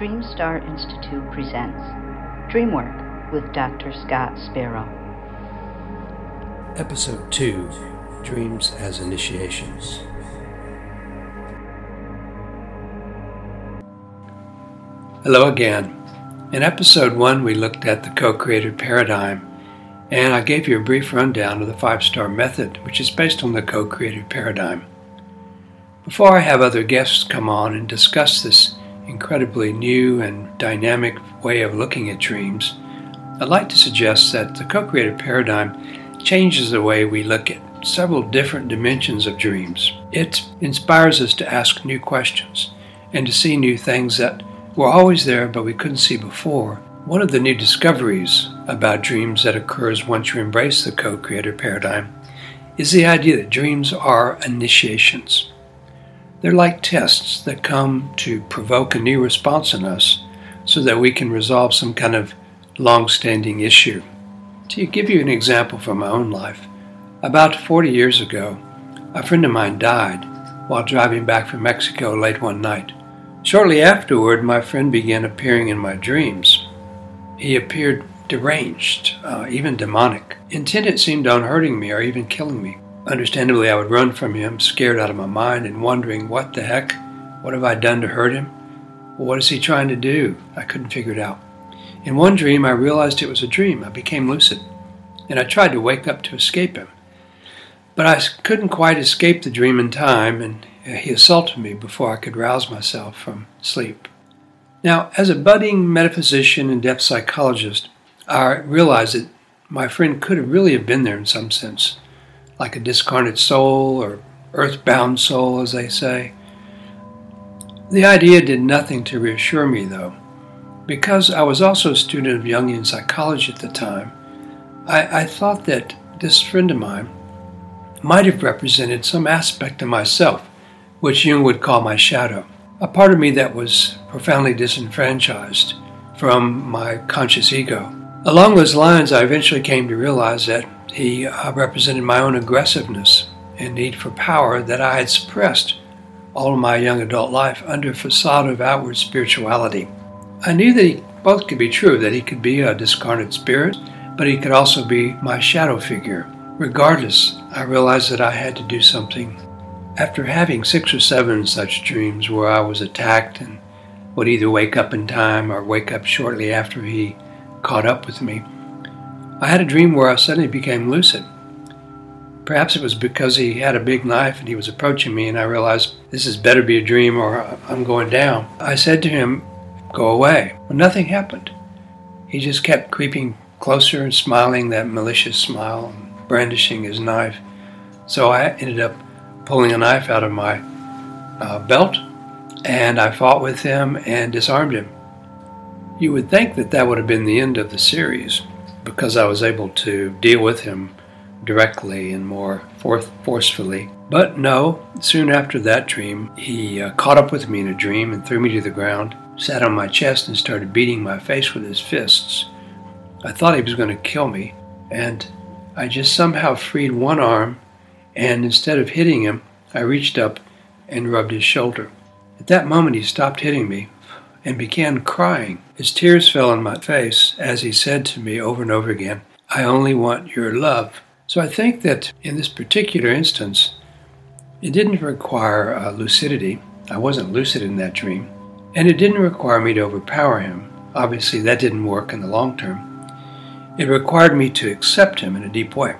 Dreamstar Institute presents Dreamwork with Dr. Scott Sparrow. Episode 2 Dreams as Initiations. Hello again. In episode 1, we looked at the co created paradigm, and I gave you a brief rundown of the five star method, which is based on the co created paradigm. Before I have other guests come on and discuss this incredibly new and dynamic way of looking at dreams, I'd like to suggest that the co creative paradigm changes the way we look at several different dimensions of dreams. It inspires us to ask new questions and to see new things that were always there but we couldn't see before. One of the new discoveries about dreams that occurs once you embrace the co creative paradigm is the idea that dreams are initiations. They're like tests that come to provoke a new response in us so that we can resolve some kind of long standing issue. To give you an example from my own life, about 40 years ago, a friend of mine died while driving back from Mexico late one night. Shortly afterward, my friend began appearing in my dreams. He appeared deranged, uh, even demonic, intent it seemed on hurting me or even killing me. Understandably, I would run from him, scared out of my mind and wondering, what the heck? What have I done to hurt him? what is he trying to do? I couldn't figure it out. In one dream, I realized it was a dream. I became lucid, and I tried to wake up to escape him. But I couldn't quite escape the dream in time, and uh, he assaulted me before I could rouse myself from sleep. Now, as a budding metaphysician and depth psychologist, I realized that my friend could have really have been there in some sense like a discarnate soul or earthbound soul, as they say. The idea did nothing to reassure me, though. Because I was also a student of Jungian psychology at the time, I, I thought that this friend of mine might have represented some aspect of myself, which Jung would call my shadow, a part of me that was profoundly disenfranchised from my conscious ego. Along those lines, I eventually came to realize that he uh, represented my own aggressiveness and need for power that I had suppressed all my young adult life under a facade of outward spirituality. I knew that he, both could be true, that he could be a discarnate spirit, but he could also be my shadow figure. Regardless, I realized that I had to do something. After having six or seven such dreams where I was attacked and would either wake up in time or wake up shortly after he caught up with me, I had a dream where I suddenly became lucid. Perhaps it was because he had a big knife and he was approaching me, and I realized this is better be a dream or I'm going down. I said to him, Go away. Well, nothing happened. He just kept creeping closer and smiling that malicious smile and brandishing his knife. So I ended up pulling a knife out of my uh, belt and I fought with him and disarmed him. You would think that that would have been the end of the series, because I was able to deal with him directly and more forth- forcefully. But no, soon after that dream, he uh, caught up with me in a dream and threw me to the ground, sat on my chest, and started beating my face with his fists. I thought he was going to kill me, and I just somehow freed one arm, and instead of hitting him, I reached up and rubbed his shoulder. At that moment, he stopped hitting me, and began crying. His tears fell on my face as he said to me over and over again, I only want your love. So I think that in this particular instance, it didn't require uh, lucidity. I wasn't lucid in that dream. And it didn't require me to overpower him. Obviously, that didn't work in the long term. It required me to accept him in a deep way.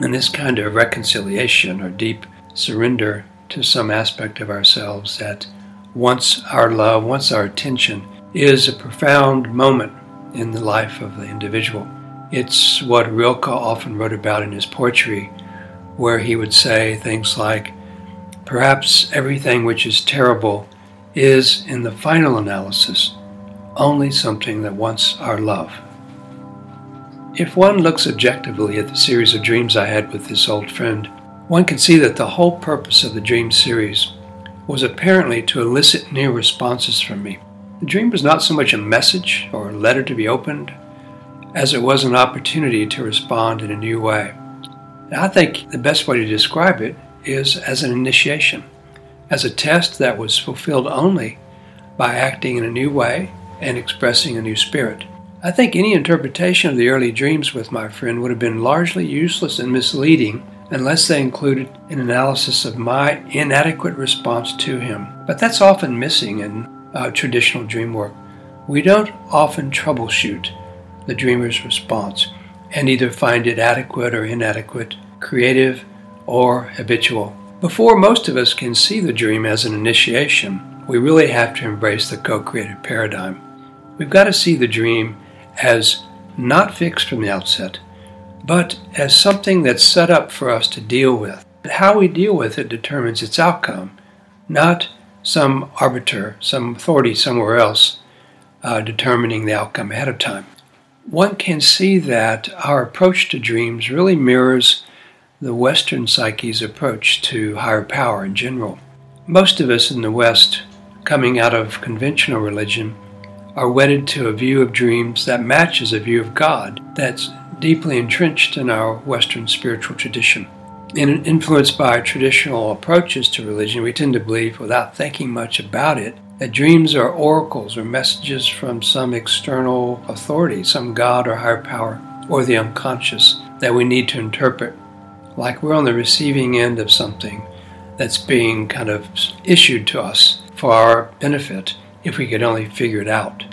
And this kind of reconciliation or deep surrender to some aspect of ourselves that once our love, once our attention, is a profound moment in the life of the individual. It's what Rilke often wrote about in his poetry, where he would say things like, Perhaps everything which is terrible is, in the final analysis, only something that wants our love. If one looks objectively at the series of dreams I had with this old friend, one can see that the whole purpose of the dream series was apparently to elicit new responses from me. The dream was not so much a message or a letter to be opened as it was an opportunity to respond in a new way. Now, I think the best way to describe it is as an initiation, as a test that was fulfilled only by acting in a new way and expressing a new spirit. I think any interpretation of the early dreams with my friend would have been largely useless and misleading unless they included an analysis of my inadequate response to him. But that's often missing in uh, traditional dream work. We don't often troubleshoot the dreamer's response and either find it adequate or inadequate, creative or habitual. Before most of us can see the dream as an initiation, we really have to embrace the co creative paradigm. We've got to see the dream as not fixed from the outset, but as something that's set up for us to deal with. How we deal with it determines its outcome, not some arbiter, some authority somewhere else uh, determining the outcome ahead of time. One can see that our approach to dreams really mirrors the Western psyche's approach to higher power in general. Most of us in the West, coming out of conventional religion, are wedded to a view of dreams that matches a view of God that's deeply entrenched in our Western spiritual tradition. In, influenced by traditional approaches to religion, we tend to believe, without thinking much about it, that dreams are oracles or messages from some external authority, some God or higher power, or the unconscious that we need to interpret. Like we're on the receiving end of something that's being kind of issued to us for our benefit if we could only figure it out.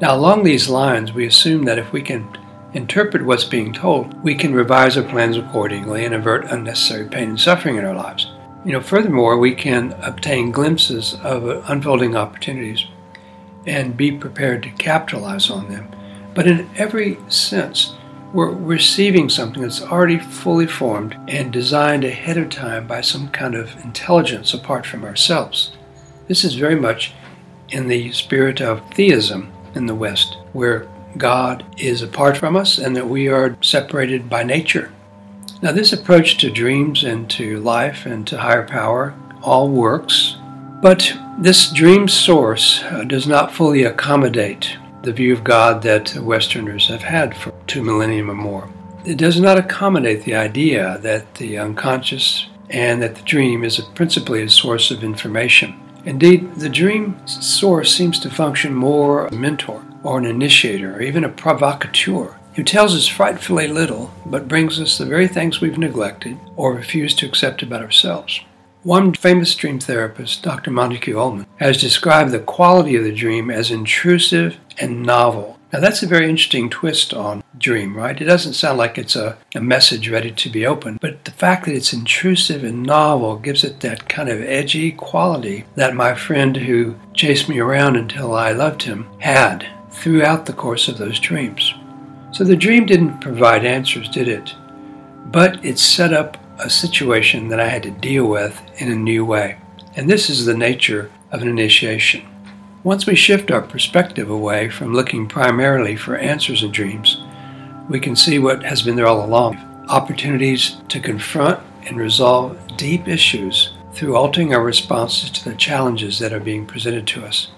Now, along these lines, we assume that if we can interpret what's being told, we can revise our plans accordingly and avert unnecessary pain and suffering in our lives. You know, furthermore, we can obtain glimpses of unfolding opportunities and be prepared to capitalize on them. But in every sense, we're receiving something that's already fully formed and designed ahead of time by some kind of intelligence apart from ourselves. This is very much in the spirit of theism in the West, where God is apart from us and that we are separated by nature. Now, this approach to dreams and to life and to higher power all works, but this dream source uh, does not fully accommodate the view of God that Westerners have had for two millennium or more. It does not accommodate the idea that the unconscious and that the dream is principally a source of information. Indeed, the dream source seems to function more as a mentor or an initiator or even a provocateur who tells us frightfully little but brings us the very things we've neglected or refused to accept about ourselves. One famous dream therapist, Dr. Montague Ullman, has described the quality of the dream as intrusive and novel. Now, that's a very interesting twist on dream, right? It doesn't sound like it's a, a message ready to be opened, but the fact that it's intrusive and novel gives it that kind of edgy quality that my friend who chased me around until I loved him had throughout the course of those dreams. So the dream didn't provide answers, did it? But it set up a situation that I had to deal with in a new way. And this is the nature of an initiation. Once we shift our perspective away from looking primarily for answers in dreams, we can see what has been there all along opportunities to confront and resolve deep issues through altering our responses to the challenges that are being presented to us.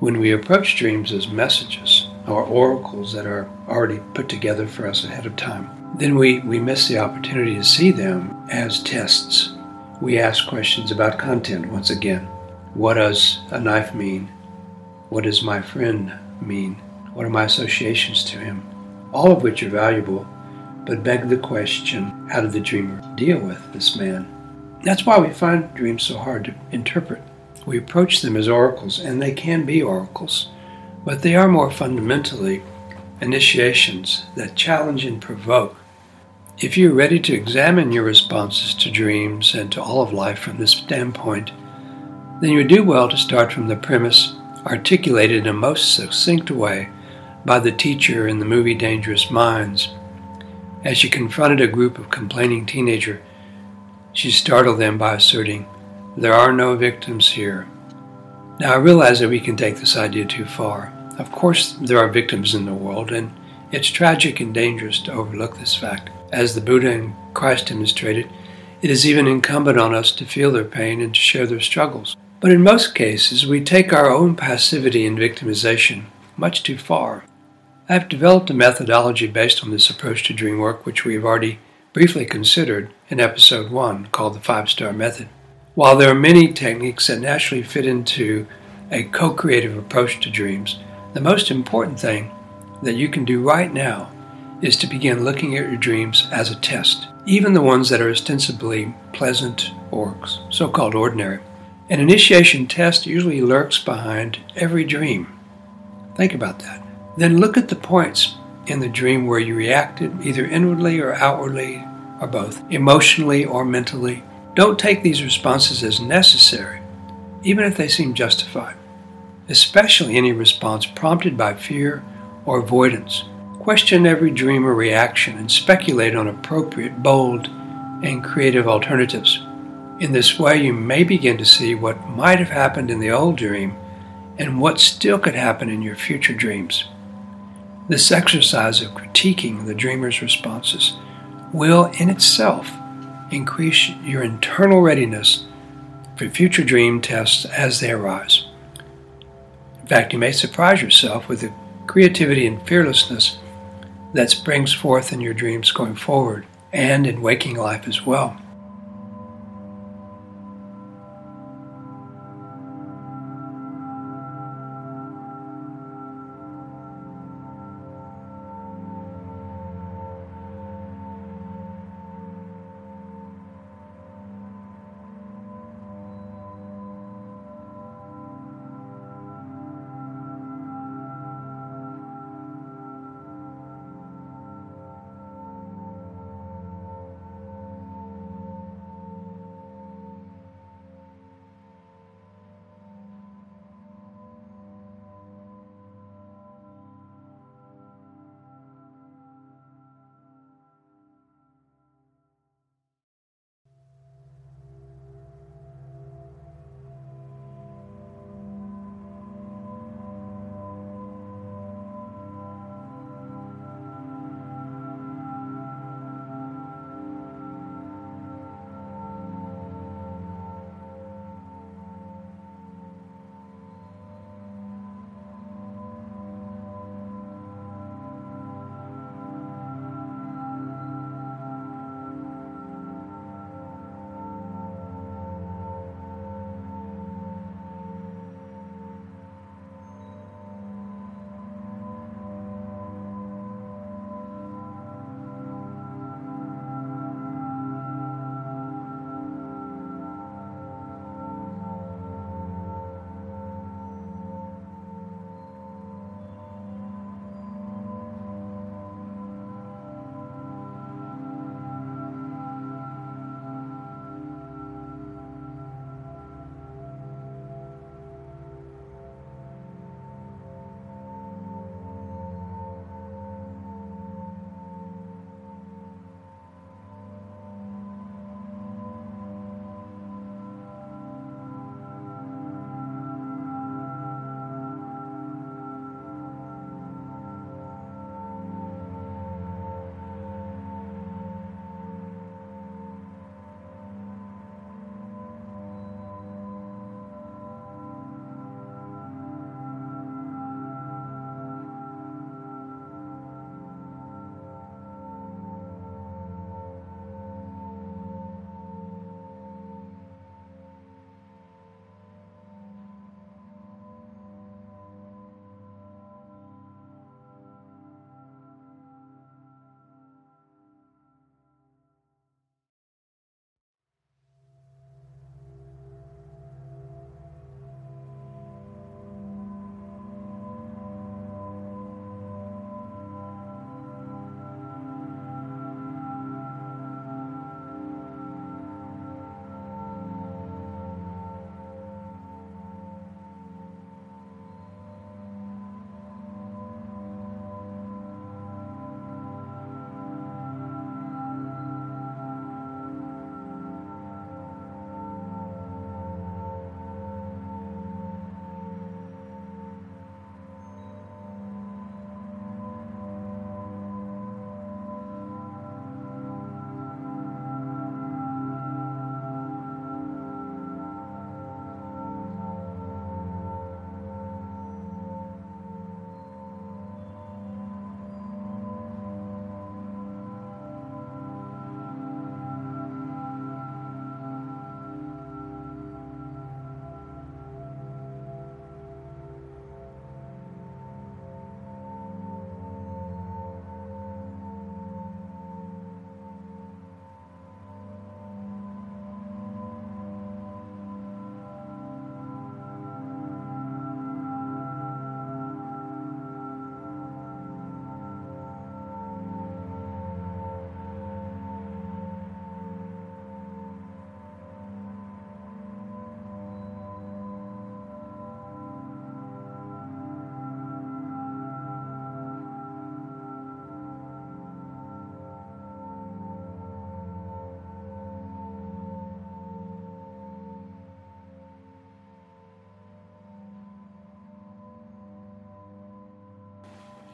When we approach dreams as messages or oracles that are already put together for us ahead of time, then we, we miss the opportunity to see them as tests. We ask questions about content once again. What does a knife mean? What does my friend mean? What are my associations to him? All of which are valuable, but beg the question how did the dreamer deal with this man? That's why we find dreams so hard to interpret. We approach them as oracles, and they can be oracles, but they are more fundamentally initiations that challenge and provoke if you're ready to examine your responses to dreams and to all of life from this standpoint, then you would do well to start from the premise articulated in a most succinct way by the teacher in the movie Dangerous Minds. As she confronted a group of complaining teenagers, she startled them by asserting, There are no victims here. Now, I realize that we can take this idea too far. Of course, there are victims in the world, and it's tragic and dangerous to overlook this fact. As the Buddha and Christ demonstrated, it is even incumbent on us to feel their pain and to share their struggles. But in most cases, we take our own passivity and victimization much too far. I have developed a methodology based on this approach to dream work, which we have already briefly considered in episode 1, called the Five Star Method. While there are many techniques that naturally fit into a co creative approach to dreams, The most important thing that you can do right now is to begin looking at your dreams as a test, even the ones that are ostensibly pleasant or so called ordinary. An initiation test usually lurks behind every dream. Think about that. Then look at the points in the dream where you reacted either inwardly or outwardly or both, emotionally or mentally. Don't take these responses as necessary, even if they seem justified, especially any response prompted by fear or avoidance. Question every dream or reaction and speculate on appropriate, bold, and creative alternatives. In this way, you may begin to see what might have happened in the old dream and what still could happen in your future dreams. This exercise of critiquing the dreamer's responses will, in itself, increase your internal readiness for future dream tests as they arise. In fact, you may surprise yourself with the creativity and fearlessness that springs forth in your dreams going forward and in waking life as well.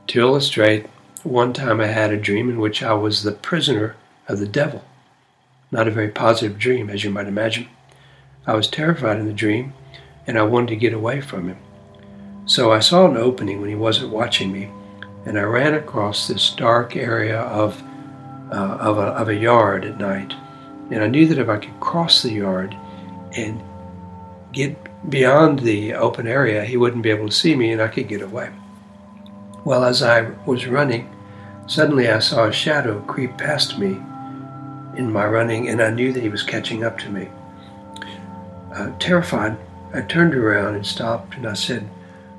To illustrate, one time I had a dream in which I was the prisoner of the devil. Not a very positive dream, as you might imagine. I was terrified in the dream, and I wanted to get away from him. So I saw an opening when he wasn't watching me, and I ran across this dark area of, uh, of, a, of a yard at night. And I knew that if I could cross the yard and get beyond the open area, he wouldn't be able to see me and I could get away. Well, as I was running, suddenly I saw a shadow creep past me in my running, and I knew that he was catching up to me. Uh, terrified, I turned around and stopped and I said,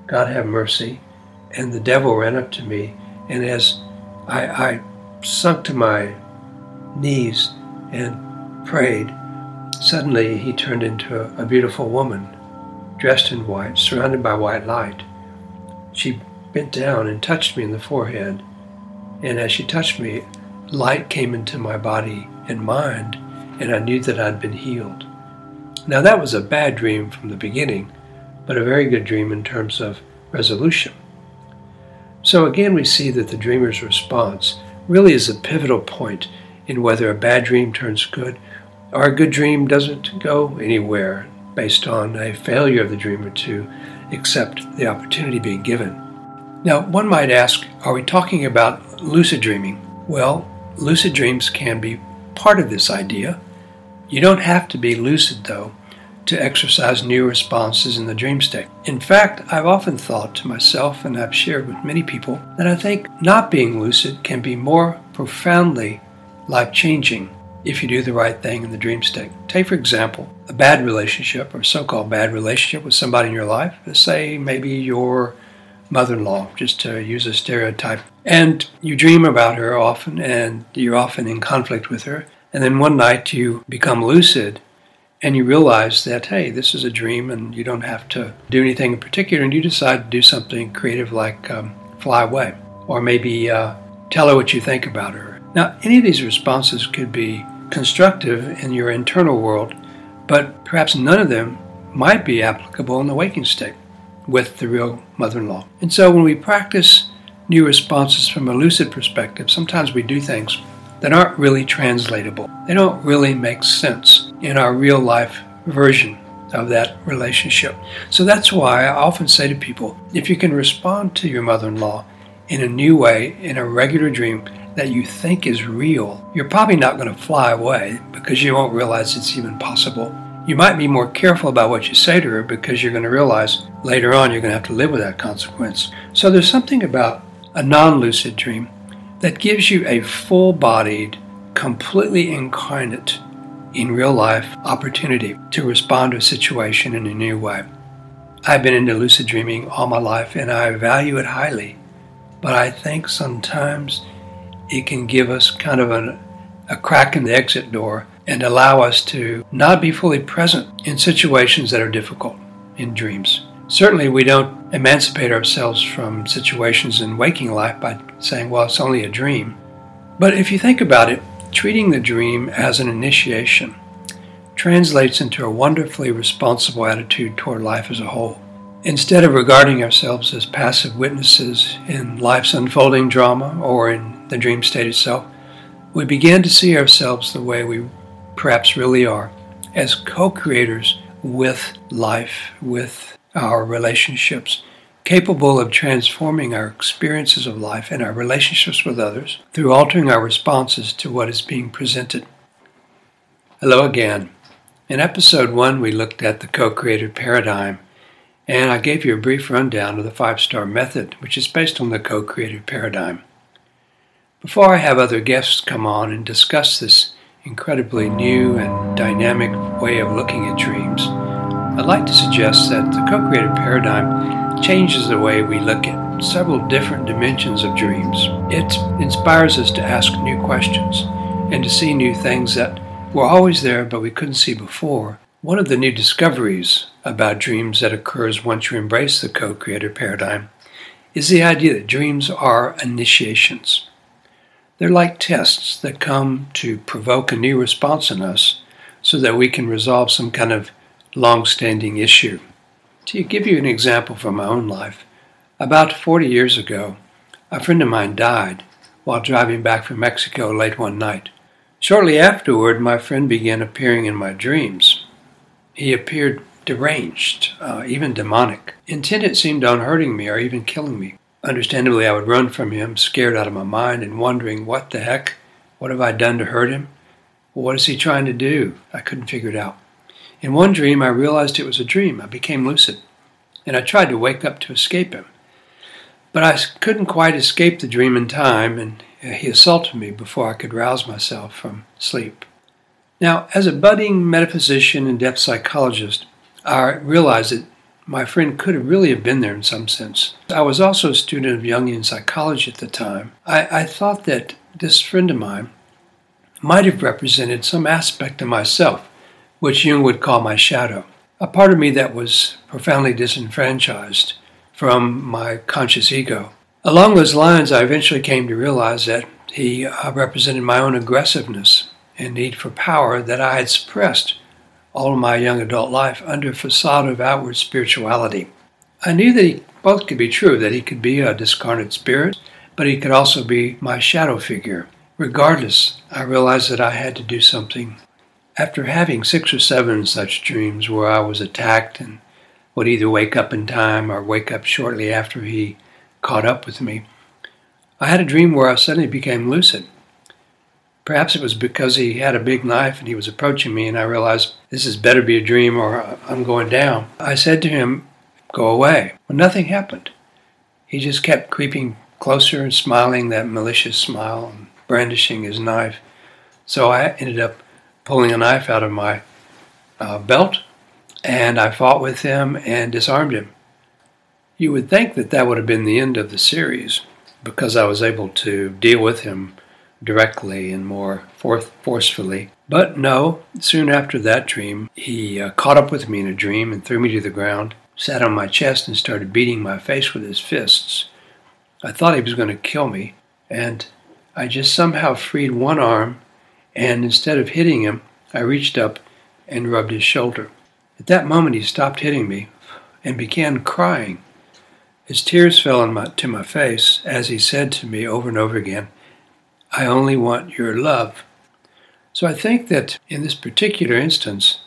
God have mercy. And the devil ran up to me, and as I, I sunk to my knees and prayed, suddenly he turned into a, a beautiful woman, dressed in white, surrounded by white light. She bent down and touched me in the forehead, and as she touched me, light came into my body and mind, and I knew that I'd been healed. Now, that was a bad dream from the beginning, but a very good dream in terms of resolution. So, again, we see that the dreamer's response really is a pivotal point in whether a bad dream turns good or a good dream doesn't go anywhere based on a failure of the dreamer to accept the opportunity being given. Now, one might ask, are we talking about lucid dreaming? Well, lucid dreams can be part of this idea. You don't have to be lucid, though, to exercise new responses in the dream state. In fact, I've often thought to myself, and I've shared with many people, that I think not being lucid can be more profoundly life changing if you do the right thing in the dream state. Take, for example, a bad relationship or so called bad relationship with somebody in your life. Say, maybe your mother in law, just to use a stereotype. And you dream about her often, and you're often in conflict with her. And then one night you become lucid and you realize that, hey, this is a dream and you don't have to do anything in particular, and you decide to do something creative like um, fly away or maybe uh, tell her what you think about her. Now, any of these responses could be constructive in your internal world, but perhaps none of them might be applicable in the waking state with the real mother in law. And so when we practice new responses from a lucid perspective, sometimes we do things that aren't really translatable. They don't really make sense in our real life version of that relationship. So that's why I often say to people if you can respond to your mother in law in a new way, in a regular dream that you think is real, you're probably not going to fly away because you won't realize it's even possible. You might be more careful about what you say to her because you're going to realize later on you're going to have to live with that consequence. So there's something about a non lucid dream that gives you a full bodied, completely incarnate, in real life opportunity to respond to a situation in a new way. I've been into lucid dreaming all my life and I value it highly, but I think sometimes it can give us kind of an, a crack in the exit door and allow us to not be fully present in situations that are difficult in dreams. Certainly, we don't emancipate ourselves from situations in waking life by saying, well, it's only a dream. But if you think about it, treating the dream as an initiation translates into a wonderfully responsible attitude toward life as a whole. Instead of regarding ourselves as passive witnesses in life's unfolding drama or in the dream state itself, we begin to see ourselves the way we perhaps really are, as co creators with life, with our relationships, capable of transforming our experiences of life and our relationships with others through altering our responses to what is being presented. Hello again. In episode one, we looked at the co created paradigm, and I gave you a brief rundown of the five star method, which is based on the co created paradigm. Before I have other guests come on and discuss this incredibly new and dynamic way of looking at dreams, I'd like to suggest that the co creative paradigm changes the way we look at several different dimensions of dreams. It inspires us to ask new questions and to see new things that were always there but we couldn't see before. One of the new discoveries about dreams that occurs once you embrace the co creative paradigm is the idea that dreams are initiations. They're like tests that come to provoke a new response in us so that we can resolve some kind of long standing issue. To give you an example from my own life, about 40 years ago, a friend of mine died while driving back from Mexico late one night. Shortly afterward, my friend began appearing in my dreams. He appeared deranged, uh, even demonic, intent it seemed on hurting me or even killing me. Understandably, I would run from him, scared out of my mind and wondering, what the heck? What have I done to hurt him? What is he trying to do? I couldn't figure it out. In one dream, I realized it was a dream. I became lucid, and I tried to wake up to escape him. But I couldn't quite escape the dream in time, and he assaulted me before I could rouse myself from sleep. Now, as a budding metaphysician and depth psychologist, I realized that my friend could have really have been there in some sense. I was also a student of Jungian psychology at the time. I, I thought that this friend of mine might have represented some aspect of myself, which Jung would call my shadow, a part of me that was profoundly disenfranchised from my conscious ego. Along those lines, I eventually came to realize that he uh, represented my own aggressiveness and need for power that I had suppressed all my young adult life under a facade of outward spirituality. I knew that he, both could be true, that he could be a discarnate spirit, but he could also be my shadow figure. Regardless, I realized that I had to do something. After having six or seven such dreams where I was attacked and would either wake up in time or wake up shortly after he caught up with me, I had a dream where I suddenly became lucid. Perhaps it was because he had a big knife and he was approaching me, and I realized this is better be a dream or I'm going down. I said to him, Go away. Well, nothing happened. He just kept creeping closer and smiling that malicious smile and brandishing his knife. So I ended up pulling a knife out of my uh, belt and I fought with him and disarmed him. You would think that that would have been the end of the series because I was able to deal with him directly and more forth- forcefully. But no, soon after that dream, he uh, caught up with me in a dream and threw me to the ground, sat on my chest, and started beating my face with his fists. I thought he was going to kill me, and I just somehow freed one arm, and instead of hitting him, I reached up and rubbed his shoulder. At that moment, he stopped hitting me and began crying. His tears fell on my, to my face as he said to me over and over again, I only want your love. So I think that in this particular instance,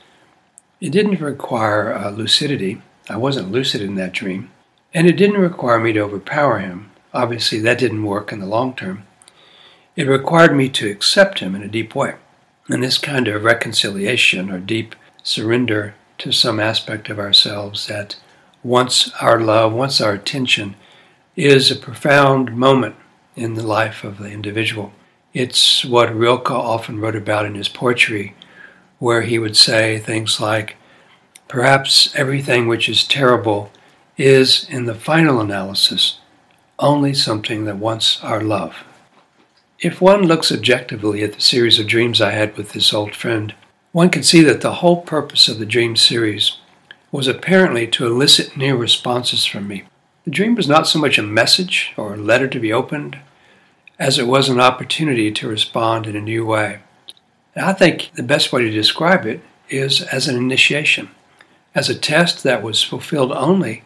it didn't require uh, lucidity. I wasn't lucid in that dream. And it didn't require me to overpower him. Obviously, that didn't work in the long term. It required me to accept him in a deep way. And this kind of reconciliation or deep surrender to some aspect of ourselves that wants our love, wants our attention, is a profound moment in the life of the individual. It's what Rilke often wrote about in his poetry, where he would say things like, Perhaps everything which is terrible is, in the final analysis, only something that wants our love. If one looks objectively at the series of dreams I had with this old friend, one can see that the whole purpose of the dream series was apparently to elicit new responses from me. The dream was not so much a message or a letter to be opened as it was an opportunity to respond in a new way. And I think the best way to describe it is as an initiation, as a test that was fulfilled only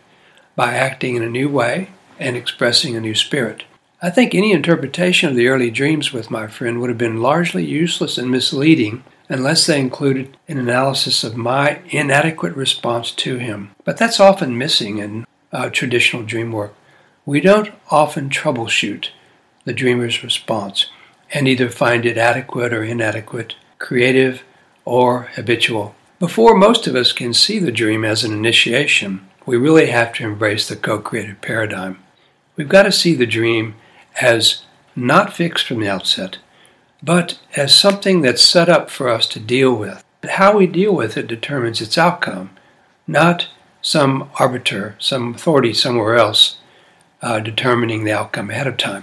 by acting in a new way and expressing a new spirit. I think any interpretation of the early dreams with my friend would have been largely useless and misleading unless they included an analysis of my inadequate response to him. But that's often missing in uh, traditional dream work. We don't often troubleshoot the dreamer's response and either find it adequate or inadequate, creative or habitual. Before most of us can see the dream as an initiation, we really have to embrace the co creative paradigm. We've got to see the dream as not fixed from the outset, but as something that's set up for us to deal with. How we deal with it determines its outcome, not some arbiter, some authority somewhere else uh, determining the outcome ahead of time.